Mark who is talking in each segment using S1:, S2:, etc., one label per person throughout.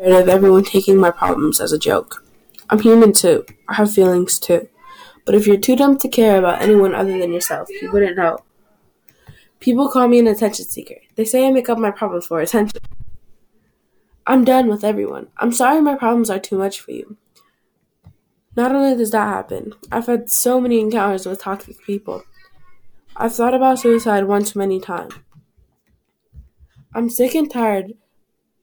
S1: tired of everyone taking my problems as a joke. I'm human too. I have feelings too. But if you're too dumb to care about anyone other than yourself, you wouldn't know. People call me an attention seeker. They say I make up my problems for attention. I'm done with everyone. I'm sorry my problems are too much for you. Not only does that happen, I've had so many encounters with toxic people. I've thought about suicide one too many times. I'm sick and tired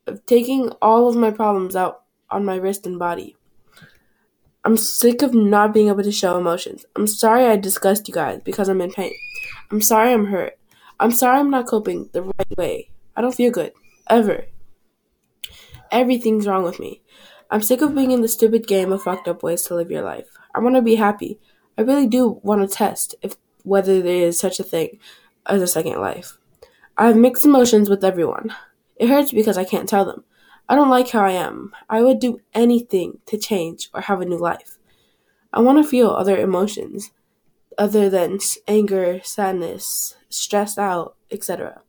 S1: of taking all of my problems out on my wrist and body. I'm sick of not being able to show emotions. I'm sorry I disgust you guys because I'm in pain. I'm sorry I'm hurt. I'm sorry I'm not coping the right way. I don't feel good. Ever. Everything's wrong with me. I'm sick of being in the stupid game of fucked up ways to live your life. I want to be happy. I really do want to test if whether there is such a thing as a second life. I have mixed emotions with everyone. It hurts because I can't tell them. I don't like how I am. I would do anything to change or have a new life. I want to feel other emotions other than anger, sadness, stressed out, etc.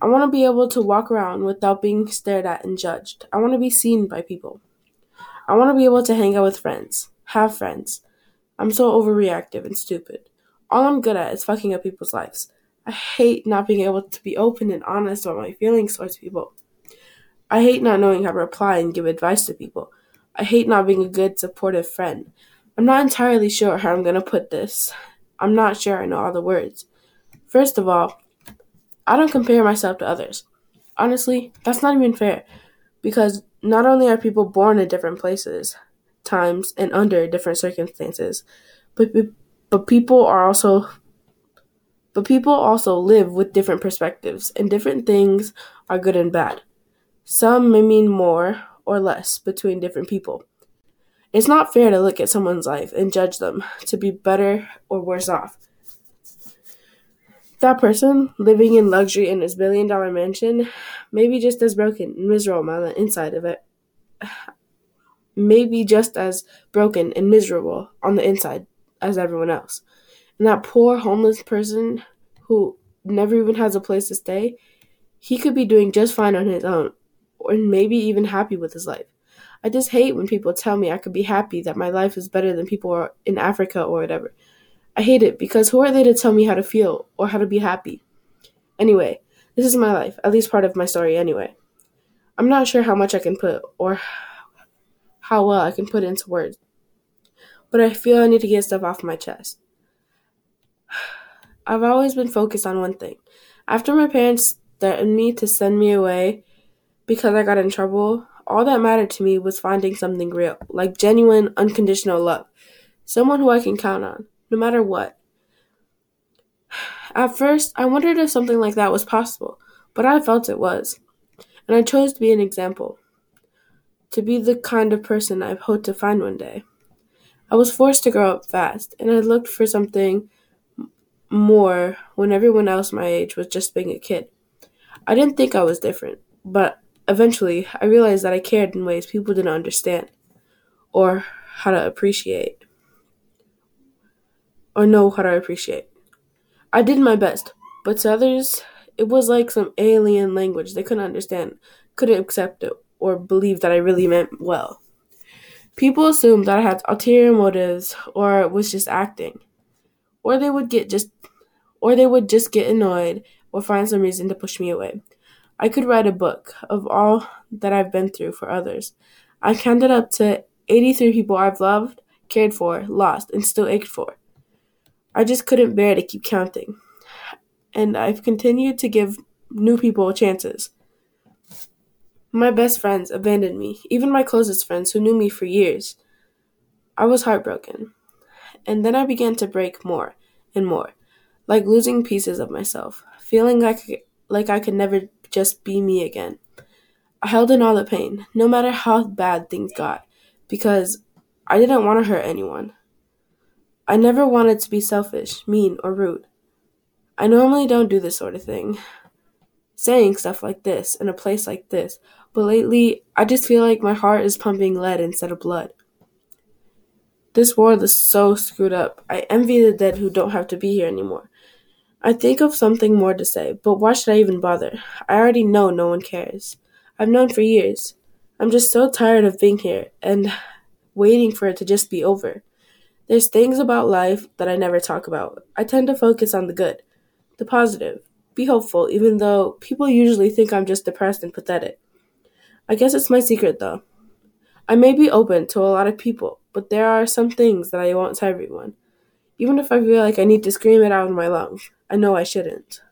S1: I want to be able to walk around without being stared at and judged. I want to be seen by people. I want to be able to hang out with friends, have friends. I'm so overreactive and stupid. All I'm good at is fucking up people's lives. I hate not being able to be open and honest about my feelings towards people. I hate not knowing how to reply and give advice to people. I hate not being a good, supportive friend. I'm not entirely sure how I'm going to put this. I'm not sure I know all the words. First of all, I don't compare myself to others. Honestly, that's not even fair because not only are people born in different places, times, and under different circumstances, but but people are also but people also live with different perspectives, and different things are good and bad. Some may mean more or less between different people. It's not fair to look at someone's life and judge them to be better or worse off. That person living in luxury in his billion dollar mansion may be just as broken and miserable on the inside of it. Maybe just as broken and miserable on the inside as everyone else. And that poor homeless person who never even has a place to stay, he could be doing just fine on his own, or maybe even happy with his life. I just hate when people tell me I could be happy that my life is better than people in Africa or whatever. I hate it because who are they to tell me how to feel or how to be happy? Anyway, this is my life, at least part of my story anyway. I'm not sure how much I can put or how well I can put into words, but I feel I need to get stuff off my chest. I've always been focused on one thing. After my parents threatened me to send me away because I got in trouble, all that mattered to me was finding something real, like genuine, unconditional love. Someone who I can count on no matter what. At first, I wondered if something like that was possible, but I felt it was. And I chose to be an example, to be the kind of person I hoped to find one day. I was forced to grow up fast, and I looked for something more when everyone else my age was just being a kid. I didn't think I was different, but eventually I realized that I cared in ways people didn't understand or how to appreciate or know how to appreciate. I did my best, but to others, it was like some alien language they couldn't understand, couldn't accept it, or believe that I really meant well. People assumed that I had ulterior motives or was just acting. Or they would get just or they would just get annoyed or find some reason to push me away. I could write a book of all that I've been through for others. I counted up to 83 people I've loved, cared for, lost, and still ached for. I just couldn't bear to keep counting. And I've continued to give new people chances. My best friends abandoned me, even my closest friends who knew me for years. I was heartbroken. And then I began to break more and more, like losing pieces of myself, feeling like, like I could never just be me again. I held in all the pain, no matter how bad things got, because I didn't want to hurt anyone. I never wanted to be selfish, mean, or rude. I normally don't do this sort of thing, saying stuff like this in a place like this, but lately I just feel like my heart is pumping lead instead of blood. This world is so screwed up. I envy the dead who don't have to be here anymore. I think of something more to say, but why should I even bother? I already know no one cares. I've known for years. I'm just so tired of being here and waiting for it to just be over. There's things about life that I never talk about. I tend to focus on the good, the positive. Be hopeful, even though people usually think I'm just depressed and pathetic. I guess it's my secret, though. I may be open to a lot of people, but there are some things that I won't tell everyone. Even if I feel like I need to scream it out in my lungs, I know I shouldn't.